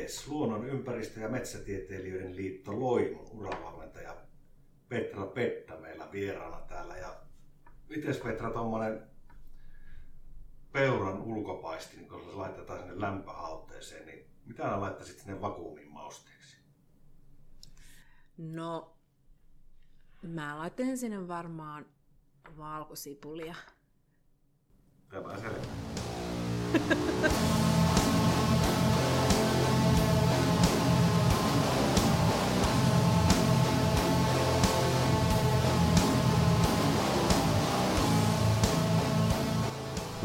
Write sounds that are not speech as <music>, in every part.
Jees, Luonnon ympäristö- ja metsätieteilijöiden liitto Loimun uravalmentaja Petra Petta meillä vieraana täällä. Ja miten Petra, tuommoinen peuran ulkopaistin, kun se laitetaan sinne lämpöhalteeseen, niin mitä sä laittaisit sinne vakuumin mausteeksi? No, mä laittaisin sinne varmaan valkosipulia. Tämä selvä. <laughs>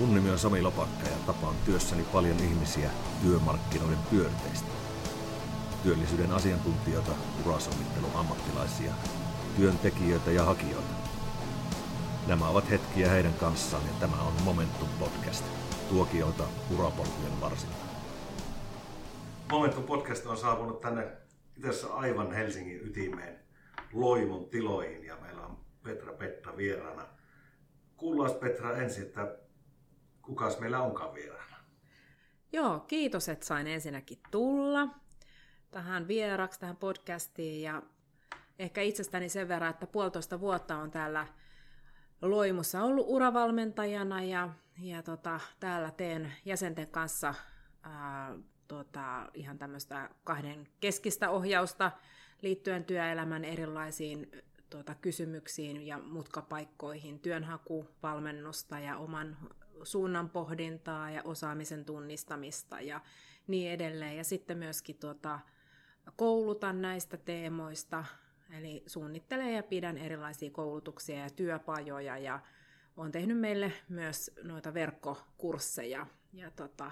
Mun nimi on Sami Lopakka ja tapaan työssäni paljon ihmisiä työmarkkinoiden pyörteistä. Työllisyyden asiantuntijoita, urasovittelun ammattilaisia, työntekijöitä ja hakijoita. Nämä ovat hetkiä heidän kanssaan ja tämä on Momentum Podcast. Tuokioita urapolkujen varsilta. Momentum Podcast on saapunut tänne itse aivan Helsingin ytimeen Loimun tiloihin ja meillä on Petra Petta vieraana. Kuullaan Petra ensin, että kukas meillä onkaan vieraana? Joo, kiitos, että sain ensinnäkin tulla tähän vieraksi, tähän podcastiin ja ehkä itsestäni sen verran, että puolitoista vuotta on täällä Loimussa ollut uravalmentajana ja, ja tota, täällä teen jäsenten kanssa ää, tota, ihan tämmöistä kahden keskistä ohjausta liittyen työelämän erilaisiin tuota, kysymyksiin ja mutkapaikkoihin, työnhakuvalmennusta ja oman suunnan pohdintaa ja osaamisen tunnistamista ja niin edelleen. Ja sitten myöskin tuota, koulutan näistä teemoista, eli suunnittelen ja pidän erilaisia koulutuksia ja työpajoja ja olen tehnyt meille myös noita verkkokursseja ja tota,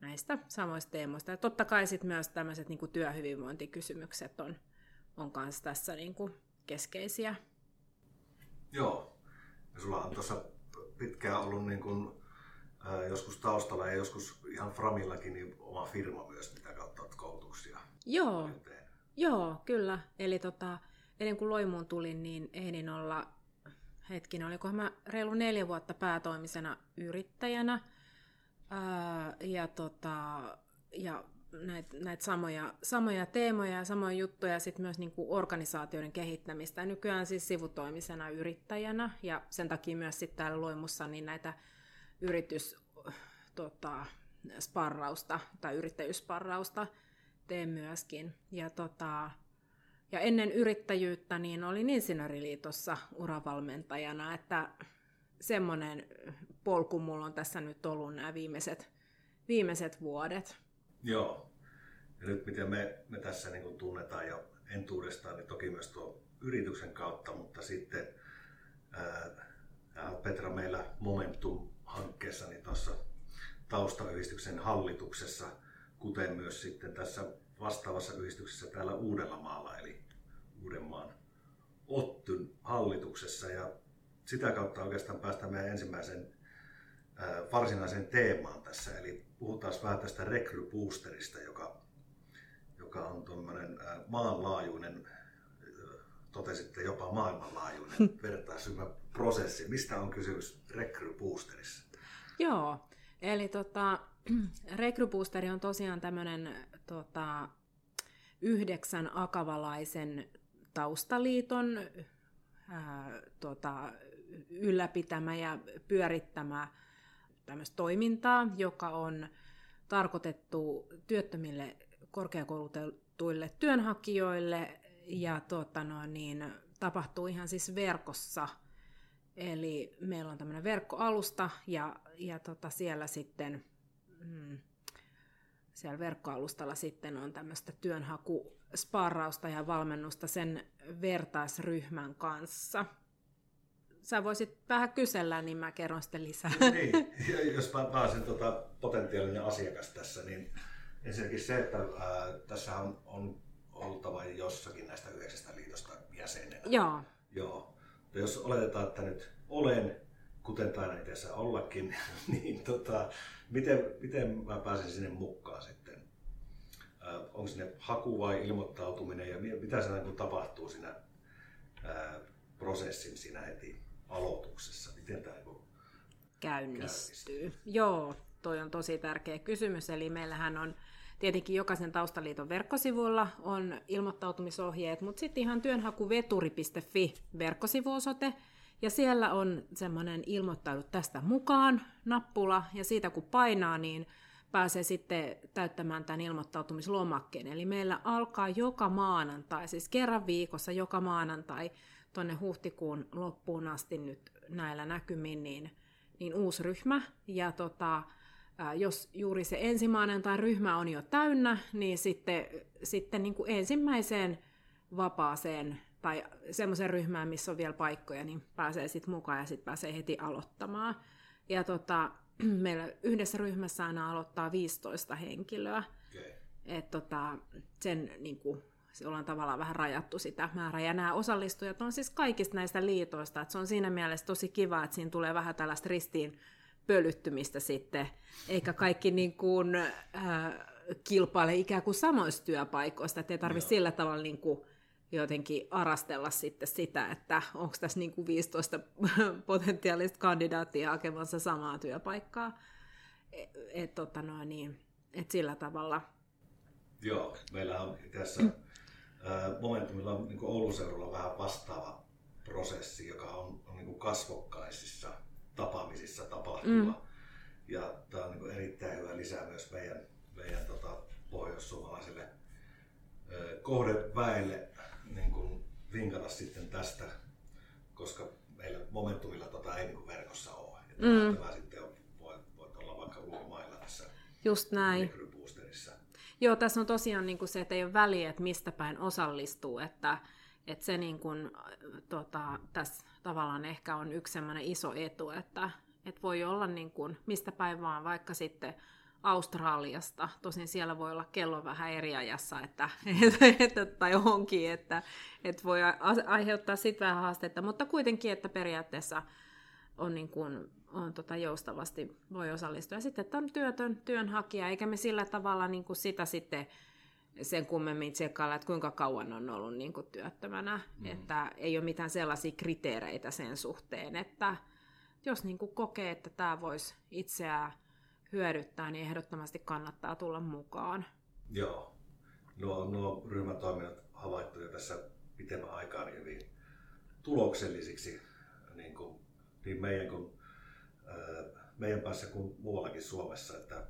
näistä samoista teemoista. Ja totta kai sitten myös tämmöiset niin työhyvinvointikysymykset on, on kanssa tässä niin kuin keskeisiä. Joo. Ja sulla on tuossa pitkään ollut niin kuin, joskus taustalla ja joskus ihan Framillakin niin oma firma myös, mitä kautta olet koulutuksia. Joo, joo, kyllä. Eli tota, ennen kuin Loimuun tulin, niin ehdin olla, hetkin, olikohan mä reilu neljä vuotta päätoimisena yrittäjänä. Ää, ja, tota, ja näitä näit samoja, samoja teemoja ja samoja juttuja, sitten myös niin kuin organisaatioiden kehittämistä. Ja nykyään siis sivutoimisena yrittäjänä ja sen takia myös sitten täällä Loimussa niin näitä yritys, tota, sparrausta tai yrittäjyyssparrausta teen myöskin. Ja, tota, ja ennen yrittäjyyttä niin olin Insinööriliitossa uravalmentajana, että semmoinen polku mulla on tässä nyt ollut nämä viimeiset, viimeiset vuodet. Joo. Ja nyt miten me, me tässä niin kuin tunnetaan jo entuudestaan, niin toki myös tuo yrityksen kautta, mutta sitten ää, Petra meillä Momentum-hankkeessa niin tuossa taustayhdistyksen hallituksessa, kuten myös sitten tässä vastaavassa yhdistyksessä täällä Uudellamaalla, eli Uudenmaan Ottyn hallituksessa. Ja sitä kautta oikeastaan päästään meidän ensimmäisen varsinaiseen teemaan tässä, eli puhutaan vähän tästä rekryboosterista, joka, joka on tuommoinen maanlaajuinen, totesitte jopa maailmanlaajuinen <laughs> vertaisryhmäprosessi. Mistä on kysymys rekryboosterissa? Joo, eli tota, <clears throat> rekryboosteri on tosiaan tämmöinen tota, yhdeksän akavalaisen taustaliiton ää, tota, ylläpitämä ja pyörittämä tämmöistä toimintaa, joka on tarkoitettu työttömille korkeakoulutetuille työnhakijoille ja tuota, no, niin, tapahtuu ihan siis verkossa. Eli meillä on tämmöinen verkkoalusta ja, ja tota, siellä sitten mm, siellä verkkoalustalla sitten on tämmöistä työnhakusparrausta ja valmennusta sen vertaisryhmän kanssa sä voisit vähän kysellä, niin mä kerron sitten lisää. Niin, jos mä pääsen tota potentiaalinen asiakas tässä, niin ensinnäkin se, että ää, tässä on, on oltava jossakin näistä yhdeksästä liitosta jäsenenä. Joo. Joo. Jos oletetaan, että nyt olen, kuten taidan itse ollakin, <laughs> niin tota, miten, miten mä pääsen sinne mukaan sitten? Ää, onko sinne haku vai ilmoittautuminen ja mitä se niin tapahtuu siinä ää, prosessin siinä heti aloituksessa? Miten tämä niin käynnistyy? käynnistyy? Joo, toi on tosi tärkeä kysymys. Eli meillähän on tietenkin jokaisen taustaliiton verkkosivuilla on ilmoittautumisohjeet, mutta sitten ihan työnhakuveturi.fi verkkosivuosoite, ja siellä on semmoinen ilmoittaudu tästä mukaan nappula, ja siitä kun painaa, niin pääsee sitten täyttämään tämän ilmoittautumislomakkeen. Eli meillä alkaa joka maanantai, siis kerran viikossa joka maanantai tuonne huhtikuun loppuun asti nyt näillä näkymin, niin, niin uusi ryhmä. Ja tota, jos juuri se ensimmäinen tai ryhmä on jo täynnä, niin sitten, sitten niin kuin ensimmäiseen vapaaseen tai semmoisen ryhmään, missä on vielä paikkoja, niin pääsee sitten mukaan ja sitten pääsee heti aloittamaan. Ja tota, <clears throat> meillä yhdessä ryhmässä aina aloittaa 15 henkilöä. Okay. Et tota, sen niin kuin, se ollaan tavallaan vähän rajattu sitä määrää. Ja nämä osallistujat on siis kaikista näistä liitoista. Et se on siinä mielessä tosi kiva, että siinä tulee vähän tällaista ristiin pölyttymistä sitten, eikä kaikki niin kuin, äh, kilpaile ikään kuin samoista työpaikoista, että ei tarvitse sillä tavalla niin kuin, jotenkin arastella sitten sitä, että onko tässä niin kuin 15 potentiaalista kandidaattia hakemassa samaa työpaikkaa. Et, et, tota noin, niin, et sillä tavalla. Joo, meillä on tässä Momentumilla on niin Oulun seudulla vähän vastaava prosessi, joka on, on niin kasvokkaisissa tapaamisissa tapahtuva. Mm. Ja tämä on niin erittäin hyvä lisää myös meidän, meidän tota, pohjoissuomalaiselle kohdeväelle vinkata sitten tästä, koska meillä Momentumilla tota ei niin verkossa ole. Ja mm. Tämä sitten on, voi, voi olla vaikka ulkomailla tässä Just näin. Joo, tässä on tosiaan niin kuin se, että ei ole väliä, että mistä päin osallistuu, että, että se niin kuin, tota, tässä tavallaan ehkä on yksi iso etu, että, että voi olla niin kuin, mistä päin vaan, vaikka sitten Australiasta. Tosin siellä voi olla kello vähän eri ajassa, että, että, tai onkin, että, että voi aiheuttaa sitä vähän haastetta, mutta kuitenkin, että periaatteessa on, niin kuin, on tota joustavasti voi osallistua. Ja sitten, että on työtön työnhakija, eikä me sillä tavalla niin kuin sitä sitten sen kummemmin tsekkailla, että kuinka kauan on ollut niin kuin työttömänä. Mm. Että ei ole mitään sellaisia kriteereitä sen suhteen, että jos niin kuin kokee, että tämä voisi itseään hyödyttää, niin ehdottomasti kannattaa tulla mukaan. Joo. Nuo, nuo ryhmätoiminnat havaittu jo tässä pitemmän aikaa niin hyvin tuloksellisiksi niin, kuin, niin meidän, kuin, meidän päässä kuin muuallakin Suomessa, että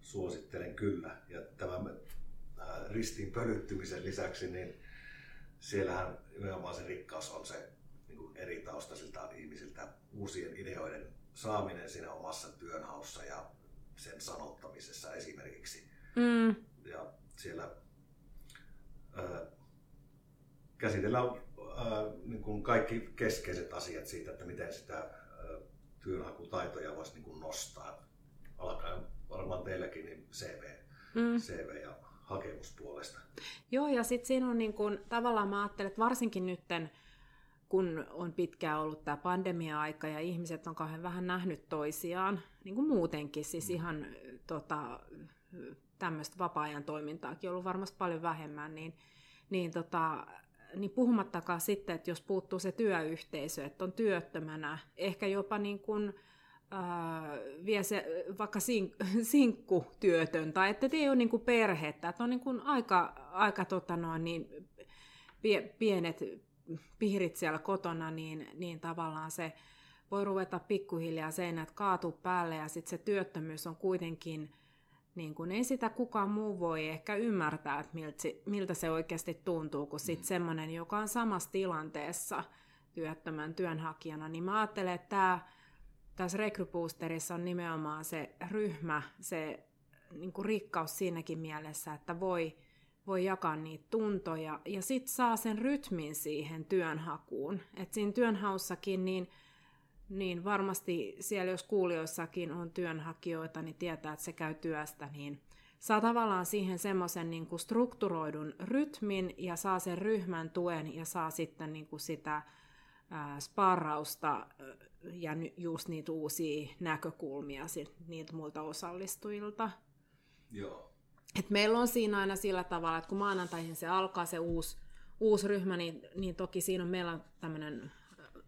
suosittelen kyllä. Ja tämän ää, ristiin pölyttymisen lisäksi, niin siellähän nimenomaan se rikkaus on se niin kuin eri taustaisilta ihmisiltä uusien ideoiden saaminen siinä omassa työnhaussa ja sen sanottamisessa esimerkiksi. Mm. Ja siellä ää, käsitellään ää, niin kuin kaikki keskeiset asiat siitä, että miten sitä ää, työnhakutaitoja voisi niin kuin nostaa. Alkaen varmaan teilläkin niin CV, mm. CV ja hakemuspuolesta. Joo, ja sitten siinä on niin kuin, tavallaan mä ajattelen, että varsinkin nytten, kun on pitkään ollut tämä pandemia-aika ja ihmiset on kauhean vähän nähnyt toisiaan, niin kuin muutenkin, siis ihan tota, tämmöistä vapaa-ajan toimintaakin ollut varmasti paljon vähemmän, niin, niin, tota, niin puhumattakaan sitten, että jos puuttuu se työyhteisö, että on työttömänä, ehkä jopa niin kuin, äh, vie se vaikka sink, <laughs> sinkkutyötön, tai että ei ole niin kuin perhettä, että on niin kuin aika, aika tota noin, niin, pienet piirit siellä kotona, niin, niin tavallaan se voi ruveta pikkuhiljaa seinät kaatu päälle ja sitten se työttömyys on kuitenkin, niin kun ei sitä kukaan muu voi ehkä ymmärtää, että miltä, miltä se oikeasti tuntuu, kun sitten mm. semmoinen, joka on samassa tilanteessa työttömän työnhakijana, niin mä ajattelen, että tämä, tässä Rekryboosterissa on nimenomaan se ryhmä, se niin kuin rikkaus siinäkin mielessä, että voi, voi jakaa niitä tuntoja ja sitten saa sen rytmin siihen työnhakuun. että siinä työnhaussakin niin niin varmasti siellä, jos kuulijoissakin on työnhakijoita, niin tietää, että se käy työstä, niin saa tavallaan siihen semmoisen niin kuin strukturoidun rytmin ja saa sen ryhmän tuen ja saa sitten niin kuin sitä ää, sparrausta ja just niitä uusia näkökulmia sit, niiltä muilta osallistujilta. Joo. Et meillä on siinä aina sillä tavalla, että kun maanantaihin se alkaa se uusi, uusi ryhmä, niin, niin toki siinä on meillä tämmöinen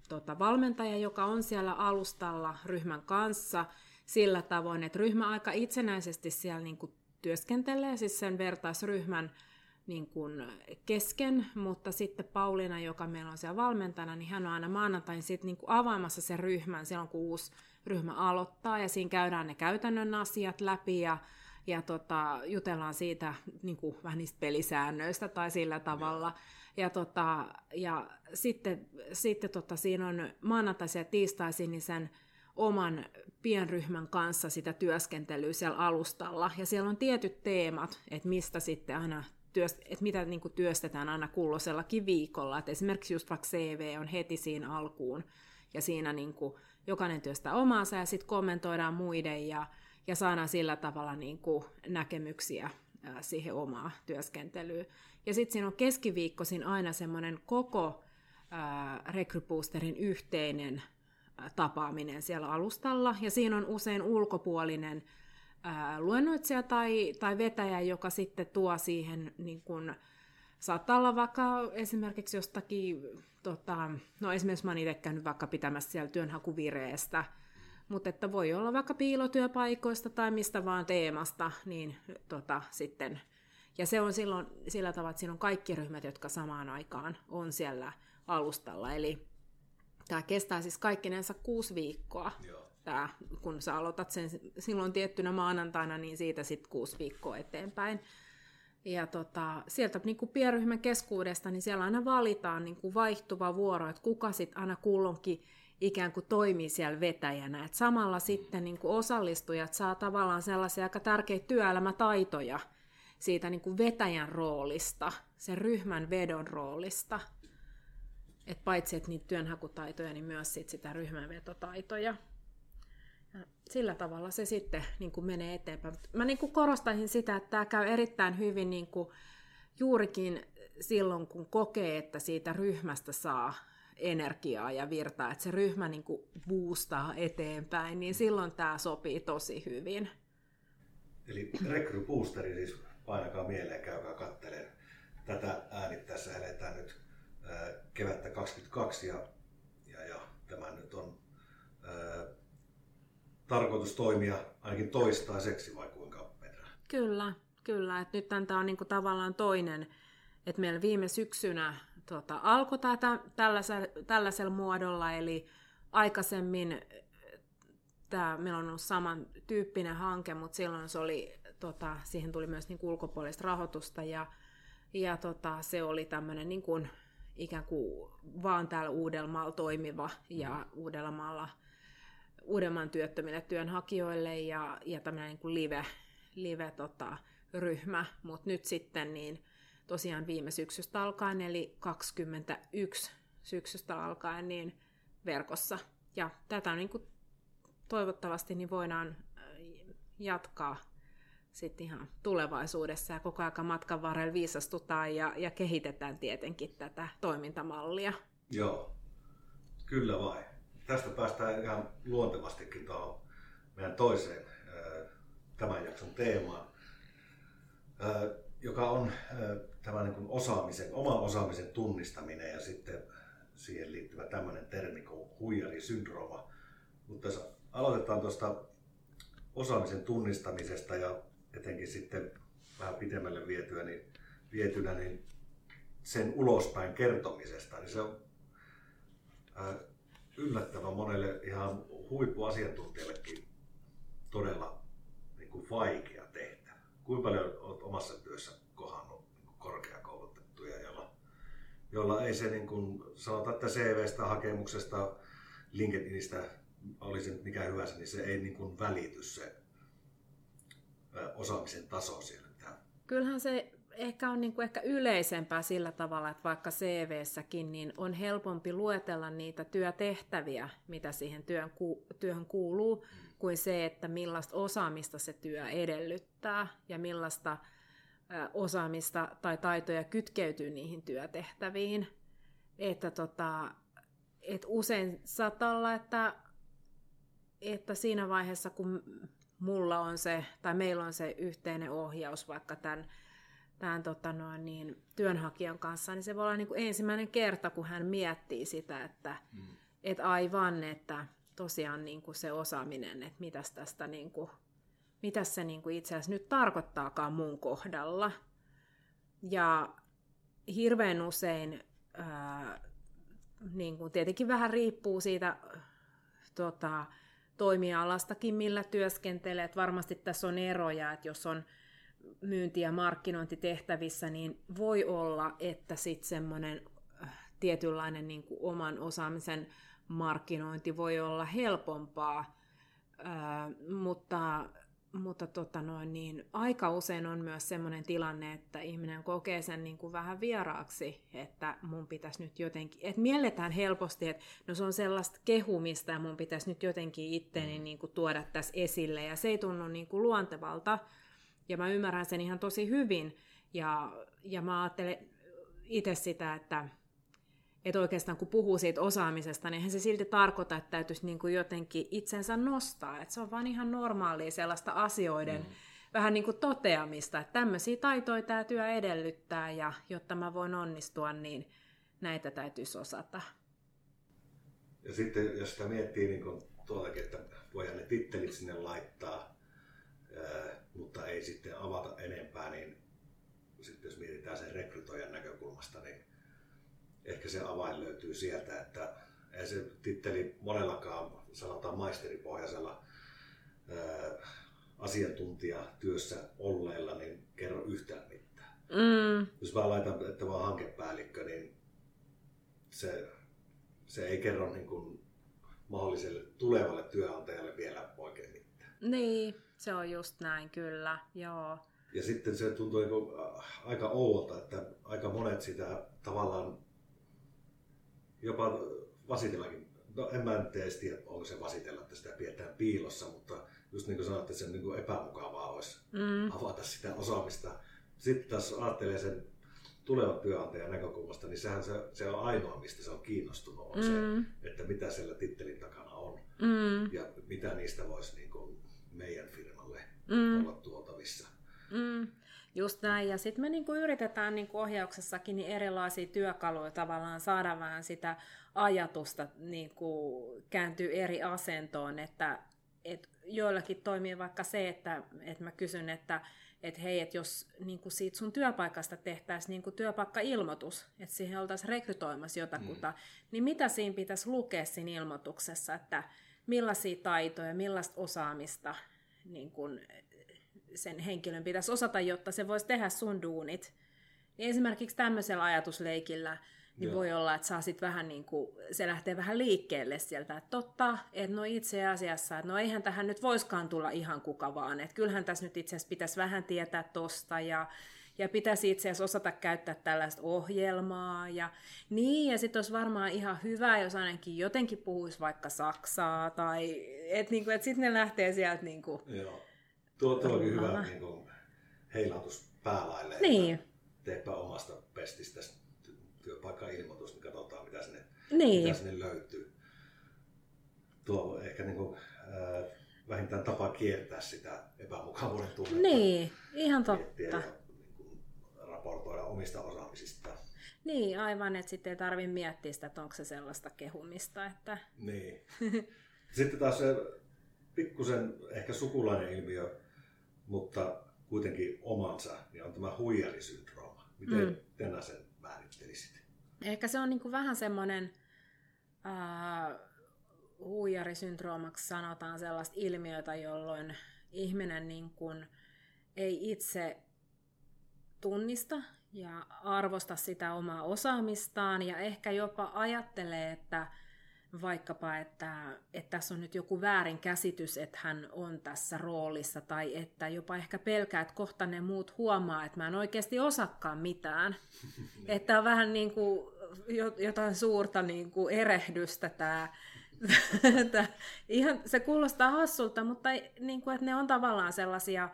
tota, valmentaja, joka on siellä alustalla ryhmän kanssa sillä tavoin, että ryhmä aika itsenäisesti siellä niin kuin työskentelee, siis sen vertaisryhmän niin kuin kesken, mutta sitten Pauliina, joka meillä on siellä valmentajana, niin hän on aina maanantain sitten niin kuin avaamassa sen ryhmän. Silloin, kun uusi ryhmä aloittaa, ja siinä käydään ne käytännön asiat läpi, ja, ja tota, jutellaan siitä niin kuin, vähän niistä pelisäännöistä tai sillä tavalla. Ja, tota, ja sitten, sitten tota, siinä on maanantaisin ja tiistaisin niin sen oman pienryhmän kanssa sitä työskentelyä siellä alustalla. Ja siellä on tietyt teemat, että mistä sitten aina työst- että mitä niin kuin työstetään aina kulloisellakin viikolla. Et esimerkiksi just vaikka CV on heti siinä alkuun, ja siinä niin kuin jokainen työstää omaansa, ja sitten kommentoidaan muiden, ja, ja saadaan sillä tavalla niin kuin näkemyksiä siihen omaa työskentelyyn. Ja sitten siinä on keskiviikkoisin aina semmoinen koko Recruit yhteinen tapaaminen siellä alustalla, ja siinä on usein ulkopuolinen luennoitsija tai, tai vetäjä, joka sitten tuo siihen, niin kun, saattaa olla vaikka esimerkiksi jostakin, tota, no esimerkiksi mä oon itse käynyt vaikka pitämässä siellä työnhakuvireestä, mutta että voi olla vaikka piilotyöpaikoista tai mistä vaan teemasta, niin tota, sitten, ja se on silloin sillä tavalla, että siinä on kaikki ryhmät, jotka samaan aikaan on siellä alustalla, eli tämä kestää siis kaikkinensa kuusi viikkoa. Joo tämä, kun sä aloitat sen silloin tiettynä maanantaina, niin siitä sitten kuusi viikkoa eteenpäin. Ja tota, sieltä niin kuin pienryhmän keskuudesta, niin siellä aina valitaan niin kuin vaihtuva vuoro, että kuka sitten aina kulloinkin ikään kuin toimii siellä vetäjänä. Et samalla sitten niin kuin osallistujat saa tavallaan sellaisia aika tärkeitä työelämätaitoja siitä niin kuin vetäjän roolista, sen ryhmän vedon roolista. Et paitsi että niitä työnhakutaitoja, niin myös sit sitä ryhmänvetotaitoja. Ja sillä tavalla se sitten niin kuin menee eteenpäin. Mä niin kuin korostaisin sitä, että tämä käy erittäin hyvin niin kuin juurikin silloin, kun kokee, että siitä ryhmästä saa energiaa ja virtaa, että se ryhmä niin kuin boostaa eteenpäin, niin silloin tämä sopii tosi hyvin. Eli Recru Boosteri siis painakaa mieleen, käykää kattelemaan. Tätä äänittäessä eletään nyt kevättä 22 ja, ja, ja tämä nyt on tarkoitus toimia ainakin toistaiseksi vai kuinka Petra? Kyllä, kyllä. Et nyt tämä on niinku tavallaan toinen, että meillä viime syksynä tota, alkoi tätä tällaisella, tällaisella muodolla, eli aikaisemmin tämä, meillä on ollut samantyyppinen hanke, mutta silloin se oli, tota, siihen tuli myös niinku ulkopuolista rahoitusta ja, ja tota, se oli tämmöinen niinku, ikään kuin vaan täällä Uudellamaalla toimiva ja Uudellamaalla Uudenmaan työttömille työnhakijoille ja, ja tämmöinen niin kuin live, live tota, ryhmä, mutta nyt sitten niin tosiaan viime syksystä alkaen, eli 21 syksystä alkaen, niin verkossa. Ja tätä niin kuin toivottavasti niin voidaan äh, jatkaa sitten ihan tulevaisuudessa ja koko ajan matkan varrella viisastutaan ja, ja kehitetään tietenkin tätä toimintamallia. Joo, kyllä vai tästä päästään ihan luontevastikin tuohon meidän toiseen tämän jakson teemaan, joka on tämä niin osaamisen, oman osaamisen tunnistaminen ja sitten siihen liittyvä tämmöinen termi kuin huijarisyndrooma. Mutta jos aloitetaan tuosta osaamisen tunnistamisesta ja etenkin sitten vähän pidemmälle vietyä, niin, vietynä, niin sen ulospäin kertomisesta, niin se on yllättävän monelle ihan huippuasiantuntijallekin todella niin kuin vaikea tehtävä. Kuinka paljon olet omassa työssä kohannut niin korkeakoulutettuja, joilla, joilla ei se, niin kuin, sanotaan, että CVstä, hakemuksesta, LinkedInistä, oli se mikä hyvänsä, niin se ei niin kuin välity se osaamisen taso siellä. Kyllähän se ehkä on niin kuin ehkä yleisempää sillä tavalla, että vaikka CV-säkin niin on helpompi luetella niitä työtehtäviä, mitä siihen työn, työhön kuuluu, kuin se, että millaista osaamista se työ edellyttää ja millaista osaamista tai taitoja kytkeytyy niihin työtehtäviin. Että tota, et usein saattaa olla, että, että siinä vaiheessa, kun mulla on se, tai meillä on se yhteinen ohjaus vaikka tämän tämän tota noin, niin, työnhakijan kanssa, niin se voi olla niin kuin ensimmäinen kerta, kun hän miettii sitä, että mm. et aivan, että tosiaan niin kuin se osaaminen, että mitäs tästä niin kuin mitä se niin kuin itse asiassa nyt tarkoittaakaan mun kohdalla. Ja hirveän usein, ää, niin kuin tietenkin vähän riippuu siitä tota, toimialastakin, millä työskentelet. Varmasti tässä on eroja, että jos on myynti- ja markkinointitehtävissä, niin voi olla, että sitten semmoinen tietynlainen niin kuin oman osaamisen markkinointi voi olla helpompaa, ää, mutta, mutta tota noin, niin aika usein on myös sellainen tilanne, että ihminen kokee sen niin kuin vähän vieraaksi, että mun pitäisi nyt jotenkin, että mielletään helposti, että no se on sellaista kehumista ja mun pitäisi nyt jotenkin itteni mm. niin kuin tuoda tässä esille. Ja se ei tunnu niin kuin luontevalta. Ja mä ymmärrän sen ihan tosi hyvin. Ja, ja mä ajattelen itse sitä, että että oikeastaan kun puhuu siitä osaamisesta, niin eihän se silti tarkoita, että täytyisi niin kuin jotenkin itsensä nostaa. Että se on vaan ihan normaalia sellaista asioiden mm. vähän niin kuin toteamista, että tämmöisiä taitoja tämä työ edellyttää ja jotta mä voin onnistua, niin näitä täytyisi osata. Ja sitten jos sitä miettii niin kuin tuollakin, että voidaan ne tittelit sinne laittaa, mutta ei sitten avata enempää, niin sitten jos mietitään sen rekrytoijan näkökulmasta, niin ehkä se avain löytyy sieltä, että ei se titteli monellakaan, sanotaan maisteripohjaisella ää, asiantuntijatyössä olleilla, niin kerro yhtään mitään. Mm. Jos mä laitan, että vaan hankepäällikkö, niin se, se ei kerro niin kuin mahdolliselle tulevalle työnantajalle vielä oikein mitään. Niin, se on just näin, kyllä, joo. Ja sitten se tuntuu niin aika oudolta, että aika monet sitä tavallaan jopa vasitellakin. No en mä nyt edes tiedä, onko se vasitella, että sitä pidetään piilossa, mutta just niin kuin sanoit, että se on niin kuin epämukavaa olisi mm. avata sitä osaamista. Sitten taas ajattelee sen tulevan työnantajan näkökulmasta, niin sehän se, se on ainoa, mistä se on kiinnostunut, on mm. se, että mitä siellä tittelin takana on. Mm. Ja mitä niistä voisi niin kuin meidän firmalle mm. olla tuotavissa. Mm. Just näin. Ja sitten me niinku yritetään niinku ohjauksessakin niin erilaisia työkaluja tavallaan saada vähän sitä ajatusta niinku kääntyy eri asentoon, että et joillakin toimii vaikka se, että et mä kysyn, että et hei, että jos niinku siitä sun työpaikasta tehtäisiin niinku työpaikkailmoitus, että siihen oltaisiin rekrytoimassa jotakuta, mm. niin mitä siinä pitäisi lukea siinä ilmoituksessa, että millaisia taitoja, millaista osaamista niin kun, sen henkilön pitäisi osata, jotta se voisi tehdä sun duunit. Niin esimerkiksi tämmöisellä ajatusleikillä niin Joo. voi olla, että saa sit vähän niin kuin, se lähtee vähän liikkeelle sieltä, että totta, että no itse asiassa, että no eihän tähän nyt voiskaan tulla ihan kuka vaan, että kyllähän tässä nyt itse asiassa pitäisi vähän tietää tosta ja, ja pitäisi itse asiassa osata käyttää tällaista ohjelmaa ja niin, ja sitten olisi varmaan ihan hyvä, jos ainakin jotenkin puhuisi vaikka saksaa tai että niinku, et sitten ne lähtee sieltä niinku, Joo Tuo, tuo onkin hyvä niin kuin, heilautus päälaille. Niin. Teepä omasta pestistä työpaikka-ilmoitus, niin katsotaan mitä sinne, niin. mitä sinne löytyy. Tuo ehkä niin kuin, äh, vähintään tapa kiertää sitä epämukavuuden tunnetta. Niin, ihan totta. Ja, niin kuin, raportoida omista osaamisista. Niin, aivan, että sitten ei tarvitse miettiä sitä, että onko se sellaista kehumista. Että... Niin. Sitten taas se pikkusen ehkä sukulainen ilmiö mutta kuitenkin omansa, niin on tämä huijarisyndrooma. Miten mm. Tenä sen määrittelisit? Ehkä se on niin kuin vähän semmoinen äh, huijarisyndroomaksi sanotaan sellaista ilmiötä, jolloin ihminen niin kuin ei itse tunnista ja arvosta sitä omaa osaamistaan ja ehkä jopa ajattelee, että vaikkapa, että, että tässä on nyt joku väärin käsitys, että hän on tässä roolissa, tai että jopa ehkä pelkää, että kohta ne muut huomaa, että mä en oikeasti osakkaan mitään. <laughs> että on vähän niin kuin jotain suurta niin kuin erehdystä tämä, <laughs> ihan, se kuulostaa hassulta, mutta niin kuin, että ne on tavallaan sellaisia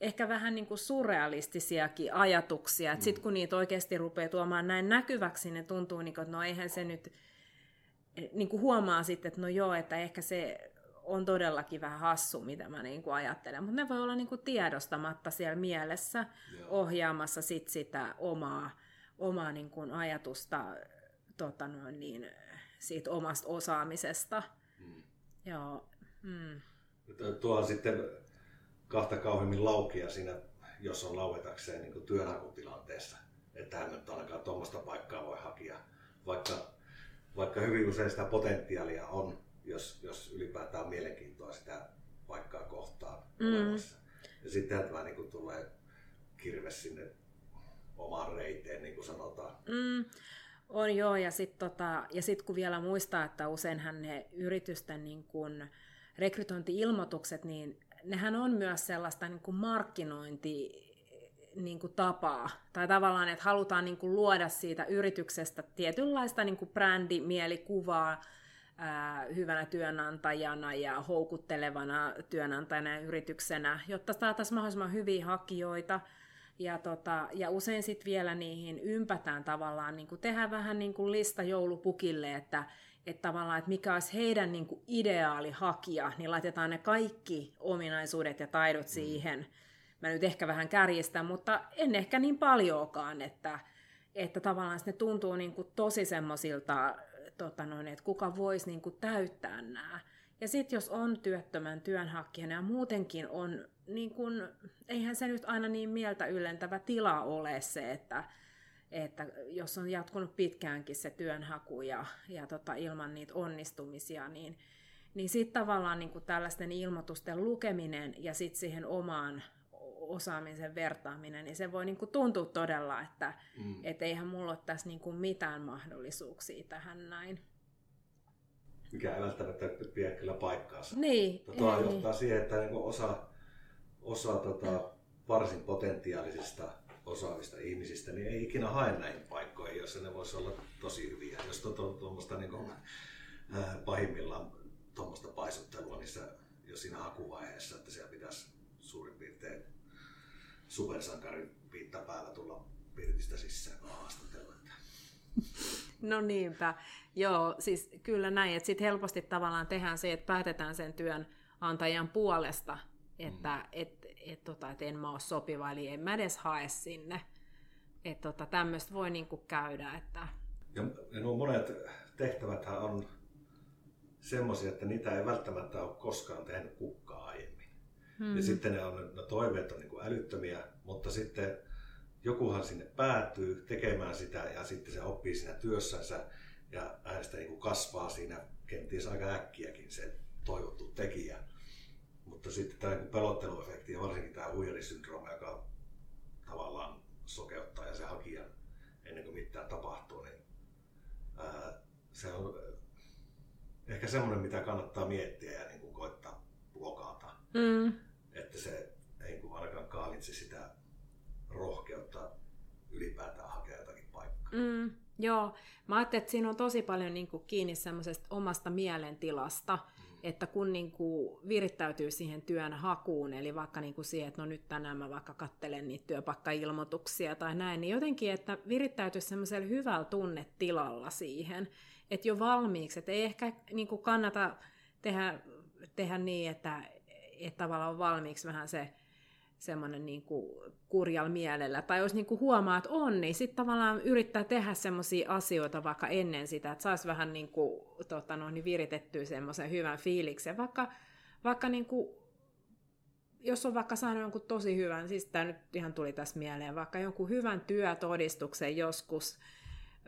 ehkä vähän niin kuin surrealistisiakin ajatuksia. Mm. Sitten kun niitä oikeasti rupeaa tuomaan näin näkyväksi, ne tuntuu, niin kuin, että no eihän se nyt niin kuin huomaa sitten, että no joo, että ehkä se on todellakin vähän hassu, mitä mä niin kuin ajattelen, mutta ne voi olla niin kuin tiedostamatta siellä mielessä joo. ohjaamassa sit sitä omaa, omaa niin kuin ajatusta tota noin niin, siitä omasta osaamisesta. Hmm. Joo. Hmm. Tuo on sitten kahta kauheammin laukia siinä, jos on lauetakseen niin työnhakutilanteessa. Että hän nyt ainakaan tuommoista paikkaa voi hakea, vaikka, vaikka hyvin usein sitä potentiaalia on, jos, jos ylipäätään mielenkiintoa sitä paikkaa kohtaan mm. Ja sitten tämä niin kuin, tulee kirves sinne omaan reiteen, niin kuin sanotaan. Mm. On joo, ja sitten tota, ja sit kun vielä muistaa, että useinhan ne yritysten niin kun rekrytointi-ilmoitukset, niin nehän on myös sellaista niin kuin markkinointi niin kuin tapaa. Tai tavallaan, että halutaan niin kuin luoda siitä yrityksestä tietynlaista niin kuin brändimielikuvaa ää, hyvänä työnantajana ja houkuttelevana työnantajana ja yrityksenä, jotta saataisiin mahdollisimman hyviä hakijoita – ja, tota, ja usein sitten vielä niihin ympätään tavallaan, niin kuin tehdään vähän niin kuin lista joulupukille, että, että tavallaan, että mikä olisi heidän niin kuin ideaali hakija, niin laitetaan ne kaikki ominaisuudet ja taidot mm. Mä nyt ehkä vähän kärjistän, mutta en ehkä niin paljoakaan, että, että tavallaan ne tuntuu niin kuin tosi semmoisilta, tota että kuka voisi niin kuin täyttää nämä. Ja sitten jos on työttömän työnhakijana ja muutenkin on niin kun, eihän se nyt aina niin mieltä yllentävä tila ole se, että, että jos on jatkunut pitkäänkin se työnhaku ja, ja tota, ilman niitä onnistumisia, niin, niin sitten tavallaan niin tällaisten ilmoitusten lukeminen ja sitten siihen omaan osaamisen vertaaminen, niin se voi niin tuntua todella, että mm. et eihän mulla ole tässä niin mitään mahdollisuuksia tähän näin. Mikä ei välttämättä pidä kyllä paikkaansa. Niin. Tuo johtaa siihen, että niin osa osa tota, varsin potentiaalisista osaavista ihmisistä, niin ei ikinä hae näihin paikkoihin, joissa ne voisi olla tosi hyviä. Jos tuommoista niin kuin, äh, pahimmillaan tuommoista paisuttelua niissä, jos siinä hakuvaiheessa, että siellä pitäisi suurin piirtein supersankarin viitta päällä tulla pirtistä sisään haastatella. No niinpä. Joo, siis kyllä näin, että sitten helposti tavallaan tehdään se, että päätetään sen työn antajan puolesta, että mm. et, et, tota, et en mä ole sopiva, eli en mä edes hae sinne. Että tota, tämmöistä voi niinku käydä. Että... Ja, ja nuo monet tehtävät on semmoisia, että niitä ei välttämättä ole koskaan tehnyt kukaan aiemmin. Hmm. Ja sitten ne, on, ne toiveet on niin älyttömiä, mutta sitten jokuhan sinne päätyy tekemään sitä ja sitten se oppii siinä työssänsä ja hänestä niin kasvaa siinä kenties aika äkkiäkin se toivottu tekijä. Mutta sitten tämä niin pelotteluefekti ja varsinkin tämä huijarisyndrooma, joka tavallaan sokeuttaa ja se hakijan ennen kuin mitään tapahtuu, niin ää, se on ehkä semmoinen, mitä kannattaa miettiä ja niin kuin koittaa blokata. Mm. Että se ei kuin ainakaan kaalitse sitä rohkeutta ylipäätään hakea jotakin paikkaa. Mm, joo, mä ajattelin, että siinä on tosi paljon niin kuin kiinni semmoisesta omasta mielentilasta, että kun niin kuin virittäytyy siihen työn hakuun, eli vaikka niin kuin siihen, että no nyt tänään mä vaikka kattelen niitä työpaikkailmoituksia tai näin, niin jotenkin, että virittäytyy semmoisella hyvällä tunnetilalla siihen, että jo valmiiksi, että ei ehkä niin kuin kannata tehdä, tehdä niin, että, että tavallaan on valmiiksi vähän se semmoinen niin kuin kurjalla mielellä, tai jos niin kuin huomaa, että on, niin sitten tavallaan yrittää tehdä semmoisia asioita vaikka ennen sitä, että saisi vähän niin kuin, tota no, niin viritettyä semmoisen hyvän fiiliksen, vaikka, vaikka niin kuin, jos on vaikka saanut jonkun tosi hyvän, siis tämä nyt ihan tuli tässä mieleen, vaikka jonkun hyvän työtodistuksen joskus,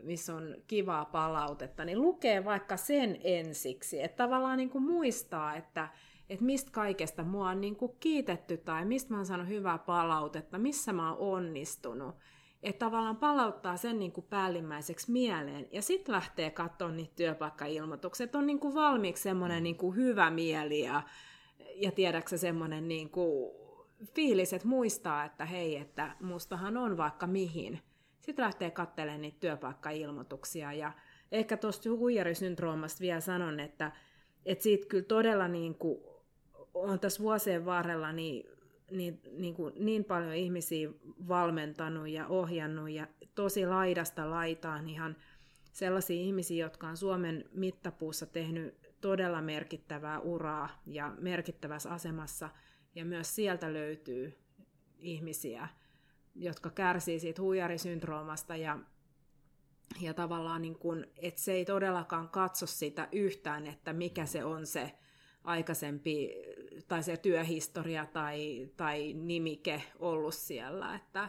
missä on kivaa palautetta, niin lukee vaikka sen ensiksi, että tavallaan niin kuin muistaa, että, että mistä kaikesta mua on niin kuin kiitetty tai mistä mä oon saanut hyvää palautetta, missä mä oon onnistunut. Että tavallaan palauttaa sen niin kuin päällimmäiseksi mieleen ja sitten lähtee katsomaan niitä työpaikkailmoituksia. Että on niin kuin valmiiksi semmoinen niin kuin hyvä mieli ja, ja tiedäksä semmoinen niin kuin fiilis, että muistaa, että hei, että mustahan on vaikka mihin. Sitten lähtee katselemaan niitä työpaikkailmoituksia ja ehkä tuosta huijarisyndroomasta vielä sanon, että, että siitä kyllä todella niin kuin on tässä vuosien varrella niin, niin, niin, kuin niin paljon ihmisiä valmentanut ja ohjannut ja tosi laidasta laitaan ihan sellaisia ihmisiä, jotka on Suomen mittapuussa tehnyt todella merkittävää uraa ja merkittävässä asemassa. Ja myös sieltä löytyy ihmisiä, jotka kärsii siitä huijarisyndroomasta ja, ja tavallaan niin kuin, että se ei todellakaan katso sitä yhtään, että mikä se on se aikaisempi tai se työhistoria tai, tai nimike ollut siellä, että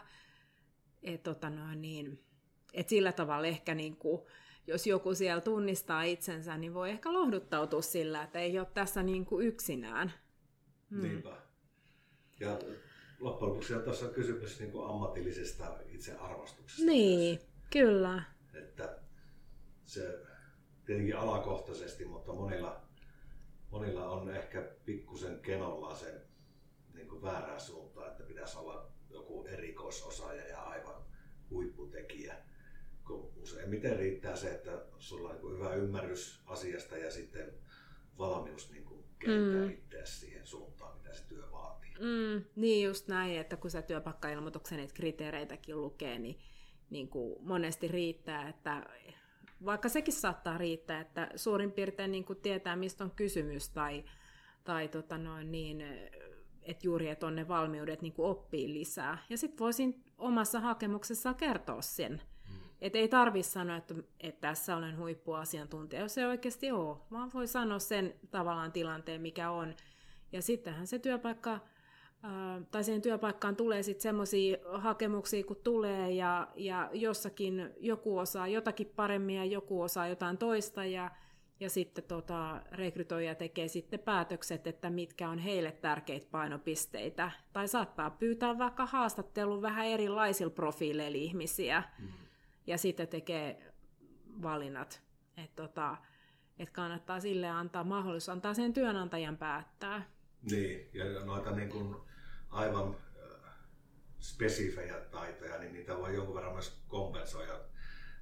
et, tota noin, niin, et sillä tavalla ehkä niin kuin, jos joku siellä tunnistaa itsensä, niin voi ehkä lohduttautua sillä, että ei ole tässä niin kuin yksinään. Hmm. Niinpä. Ja loppujen lopuksi on tuossa kysymys niin kuin ammatillisesta itsearvostuksesta. Niin, myös. kyllä. Että se tietenkin alakohtaisesti, mutta monilla, monilla on ehkä pikkusen kenolla se niin kuin väärää suuntaan, että pitäisi olla joku erikoisosaaja ja aivan huipputekijä. Kun useimmiten riittää se, että sulla on niin hyvä ymmärrys asiasta ja sitten valmius niin kuin kehittää mm. siihen suuntaan, mitä se työ vaatii. Mm, niin just näin, että kun sä työpaikkailmoituksen niitä kriteereitäkin lukee, niin, niin kuin monesti riittää, että vaikka sekin saattaa riittää, että suurin piirtein niin kuin tietää, mistä on kysymys tai, tai tota noin niin, että juuri, että on ne valmiudet niin kuin oppii lisää. Ja sitten voisin omassa hakemuksessa kertoa sen. Mm. Että ei tarvitse sanoa, että, että tässä olen huippuasiantuntija, jos ei oikeasti ole, vaan voi sanoa sen tavallaan tilanteen, mikä on. Ja sittenhän se työpaikka tai siihen työpaikkaan tulee sitten semmoisia hakemuksia, kun tulee, ja, ja jossakin joku osaa jotakin paremmin ja joku osaa jotain toista, ja, ja sitten tota, rekrytoija tekee sitten päätökset, että mitkä on heille tärkeitä painopisteitä. Tai saattaa pyytää vaikka haastattelun vähän erilaisilla profiileilla ihmisiä, mm. ja sitten tekee valinnat. Että tota, et kannattaa sille antaa mahdollisuus, antaa sen työnantajan päättää. Niin, ja noita niin kuin aivan äh, spesifejä taitoja, niin niitä voi jonkun verran myös kompensoida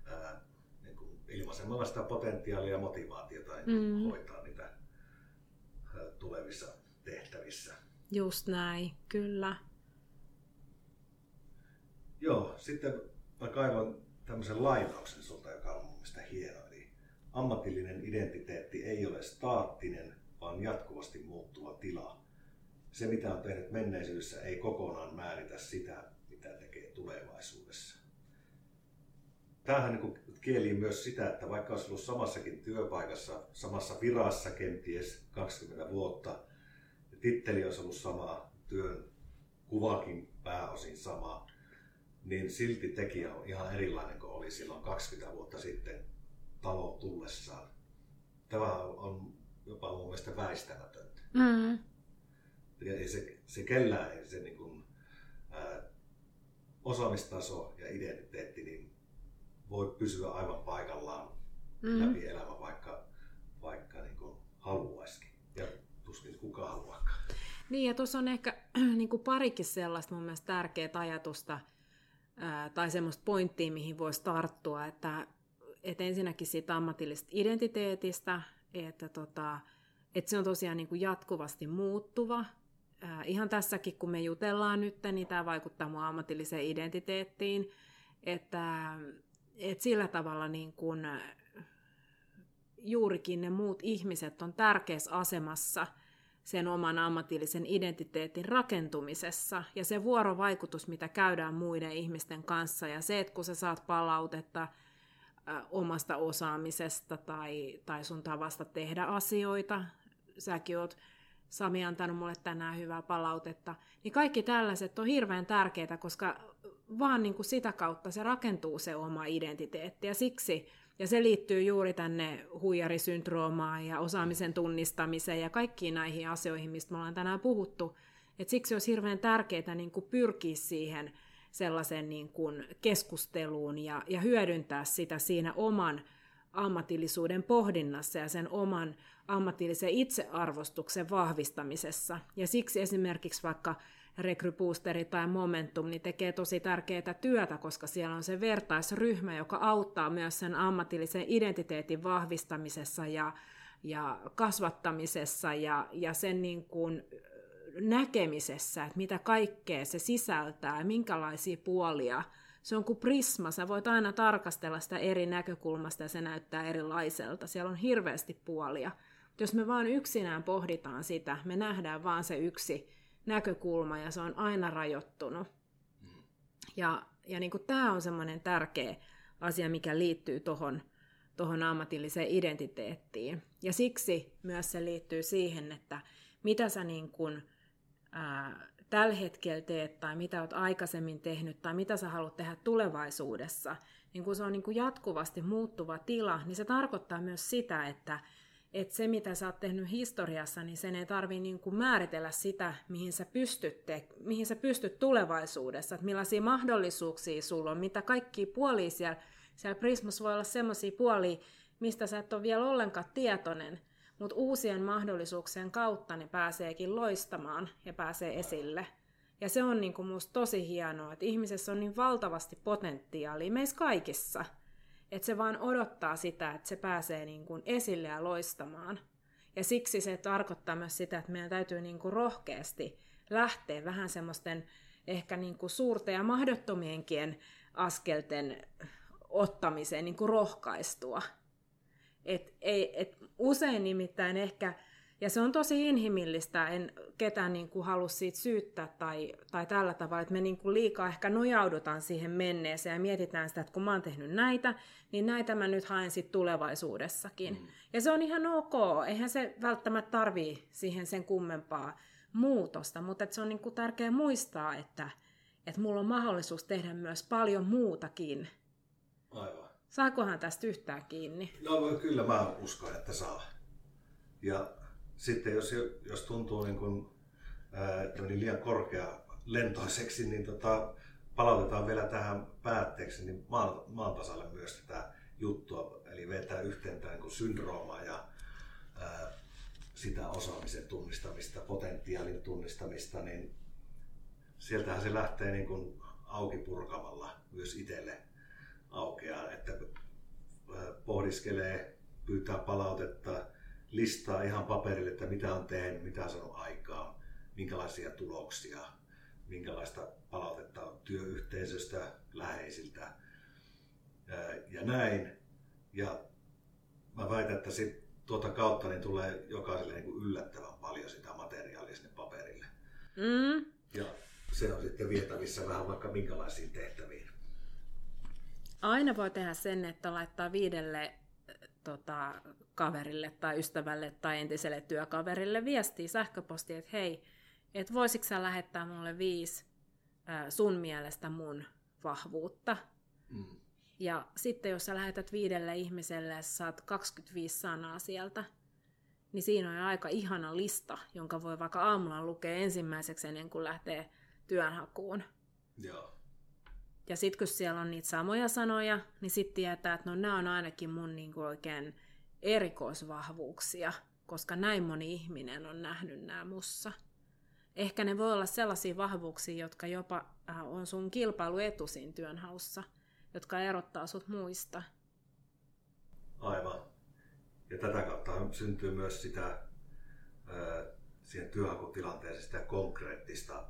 ää, äh, niin kuin ilmaisemalla sitä potentiaalia ja motivaatiota mm. hoitaa niitä ää, äh, tulevissa tehtävissä. Just näin, kyllä. Joo, sitten mä kaivan tämmöisen lainauksen sulta, joka on mun mielestä hieno. Eli ammatillinen identiteetti ei ole staattinen, vaan jatkuvasti muuttuva tila, se, mitä on tehnyt menneisyydessä, ei kokonaan määritä sitä, mitä tekee tulevaisuudessa. Tämähän niin kieli myös sitä, että vaikka olisi ollut samassakin työpaikassa, samassa virassa kenties 20 vuotta, ja titteli olisi ollut sama, työn kuvakin pääosin sama, niin silti tekijä on ihan erilainen kuin oli silloin 20 vuotta sitten talo tullessaan. Tämä on jopa mun mielestä väistämätöntä. Mm ei se, se kellään ei se niin kuin, ää, osaamistaso ja identiteetti niin voi pysyä aivan paikallaan mm. läpi elämä, vaikka, vaikka niin kuin haluaisikin. Ja tuskin kukaan haluakaan. Niin, ja tuossa on ehkä <clears throat> niin kuin parikin sellaista mun mielestä tärkeää ajatusta ää, tai semmoista pointtia, mihin voisi tarttua, että, että ensinnäkin siitä ammatillisesta identiteetistä, että, tota, että se on tosiaan niin kuin jatkuvasti muuttuva, äh, ihan tässäkin, kun me jutellaan nyt, niin tämä vaikuttaa mun ammatilliseen identiteettiin, että, että sillä tavalla niin kun juurikin ne muut ihmiset on tärkeässä asemassa sen oman ammatillisen identiteetin rakentumisessa. Ja se vuorovaikutus, mitä käydään muiden ihmisten kanssa ja se, että kun sä saat palautetta omasta osaamisesta tai, tai sun tavasta tehdä asioita, säkin oot Sami antanut mulle tänään hyvää palautetta, niin kaikki tällaiset on hirveän tärkeitä, koska vaan niin kuin sitä kautta se rakentuu se oma identiteetti. Ja siksi, ja se liittyy juuri tänne huijarisyndroomaan ja osaamisen tunnistamiseen ja kaikkiin näihin asioihin, mistä me ollaan tänään puhuttu. Et siksi olisi hirveän tärkeää niin kuin pyrkiä siihen sellaisen niin kuin keskusteluun ja, ja hyödyntää sitä siinä oman ammatillisuuden pohdinnassa ja sen oman ammatillisen itsearvostuksen vahvistamisessa. Ja siksi esimerkiksi vaikka Rekryboosteri tai Momentum niin tekee tosi tärkeää työtä, koska siellä on se vertaisryhmä, joka auttaa myös sen ammatillisen identiteetin vahvistamisessa ja, ja kasvattamisessa ja, ja sen niin kuin näkemisessä, että mitä kaikkea se sisältää, minkälaisia puolia. Se on kuin prisma, sä voit aina tarkastella sitä eri näkökulmasta ja se näyttää erilaiselta. Siellä on hirveästi puolia. Jos me vaan yksinään pohditaan sitä, me nähdään vaan se yksi näkökulma ja se on aina rajoittunut. Ja, ja niin tämä on semmoinen tärkeä asia, mikä liittyy tuohon tohon ammatilliseen identiteettiin. Ja siksi myös se liittyy siihen, että mitä sä niin kuin, ää, tällä hetkellä teet tai mitä olet aikaisemmin tehnyt tai mitä sä haluat tehdä tulevaisuudessa, niin kun se on niin kuin jatkuvasti muuttuva tila, niin se tarkoittaa myös sitä, että, että se mitä sä oot tehnyt historiassa, niin sen ei tarvitse niin määritellä sitä, mihin sä, pystyt te- mihin sä pystyt tulevaisuudessa, että millaisia mahdollisuuksia sulla on, mitä kaikki puolia siellä, siellä Prismassa voi olla sellaisia puolia, mistä sä et ole vielä ollenkaan tietoinen, mutta uusien mahdollisuuksien kautta ne pääseekin loistamaan ja pääsee esille. Ja se on niin kuin musta tosi hienoa, että ihmisessä on niin valtavasti potentiaalia meissä kaikissa, että se vaan odottaa sitä, että se pääsee niin kuin esille ja loistamaan. Ja siksi se tarkoittaa myös sitä, että meidän täytyy niin kuin rohkeasti lähteä vähän semmoisten ehkä niin kuin suurten ja mahdottomienkin askelten ottamiseen niin kuin rohkaistua. Et, ei, et usein nimittäin ehkä, ja se on tosi inhimillistä, en ketään niin kuin halua siitä syyttää tai, tai tällä tavalla, että me niin kuin liikaa ehkä nojaudutaan siihen menneeseen ja mietitään sitä, että kun mä oon tehnyt näitä, niin näitä mä nyt haen sitten tulevaisuudessakin. Mm. Ja se on ihan ok, eihän se välttämättä tarvii siihen sen kummempaa muutosta, mutta se on niin kuin tärkeää muistaa, että, että mulla on mahdollisuus tehdä myös paljon muutakin. Aivan. Saakohan tästä yhtään kiinni? No kyllä mä uskon, että saa. Ja sitten jos, jos tuntuu niin kuin, että niin liian korkea lentoiseksi, niin tota, palautetaan vielä tähän päätteeksi niin maan, maan tasalle myös tätä juttua, eli vetää yhteen tämä niin syndroomaa ja ää, sitä osaamisen tunnistamista, potentiaalin tunnistamista, niin sieltähän se lähtee niin kuin auki purkamalla myös itselle aukeaa, että pohdiskelee, pyytää palautetta, listaa ihan paperille, että mitä on tehnyt, mitä on saanut aikaa, minkälaisia tuloksia, minkälaista palautetta on työyhteisöstä, läheisiltä ja näin. Ja mä väitän, että sit tuota kautta niin tulee jokaiselle niin kuin yllättävän paljon sitä materiaalia sinne paperille. Mm. Ja se on sitten vietävissä vähän vaikka minkälaisiin tehtäviin. Aina voi tehdä sen, että laittaa viidelle tota, kaverille tai ystävälle tai entiselle työkaverille viestiä sähköpostia, että hei, että voisitko sä lähettää mulle viisi ää, sun mielestä mun vahvuutta. Mm. Ja sitten jos sä lähetät viidelle ihmiselle ja saat 25 sanaa sieltä, niin siinä on aika ihana lista, jonka voi vaikka aamulla lukea ensimmäiseksi ennen kuin lähtee työnhakuun. Joo. Ja sitten kun siellä on niitä samoja sanoja, niin sitten tietää, että no nämä on ainakin mun niinku oikein erikoisvahvuuksia, koska näin moni ihminen on nähnyt nämä mussa. Ehkä ne voi olla sellaisia vahvuuksia, jotka jopa äh, on sun kilpailuetu siinä työnhaussa, jotka erottaa sut muista. Aivan. Ja tätä kautta syntyy myös sitä äh, siihen työhakutilanteeseen sitä konkreettista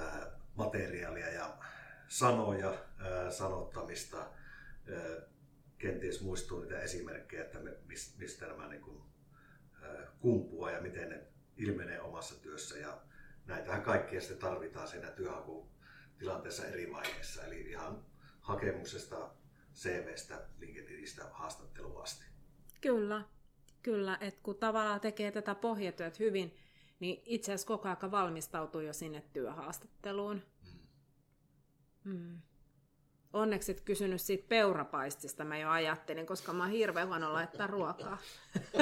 äh, materiaalia ja sanoja, sanottamista, kenties muistuu niitä esimerkkejä, että mistä nämä niin kumpua ja miten ne ilmenee omassa työssä. Ja näitähän kaikkia sitten tarvitaan siinä työhakutilanteessa eri vaiheissa, eli ihan hakemuksesta, CVstä, LinkedInistä haastatteluun asti. Kyllä, kyllä. että kun tavallaan tekee tätä pohjatyöt hyvin, niin itse asiassa koko ajan valmistautuu jo sinne työhaastatteluun. Mm. Onneksi et kysynyt siitä peurapaistista, mä jo ajattelin, koska mä oon hirveän huono laittaa ruokaa. <laughs>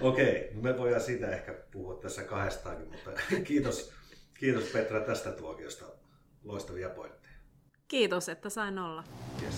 Okei, okay, me voidaan siitä ehkä puhua tässä kahdestaankin, mutta <laughs> kiitos, kiitos Petra tästä tuokiosta. Loistavia pointteja. Kiitos, että sain olla. Yes.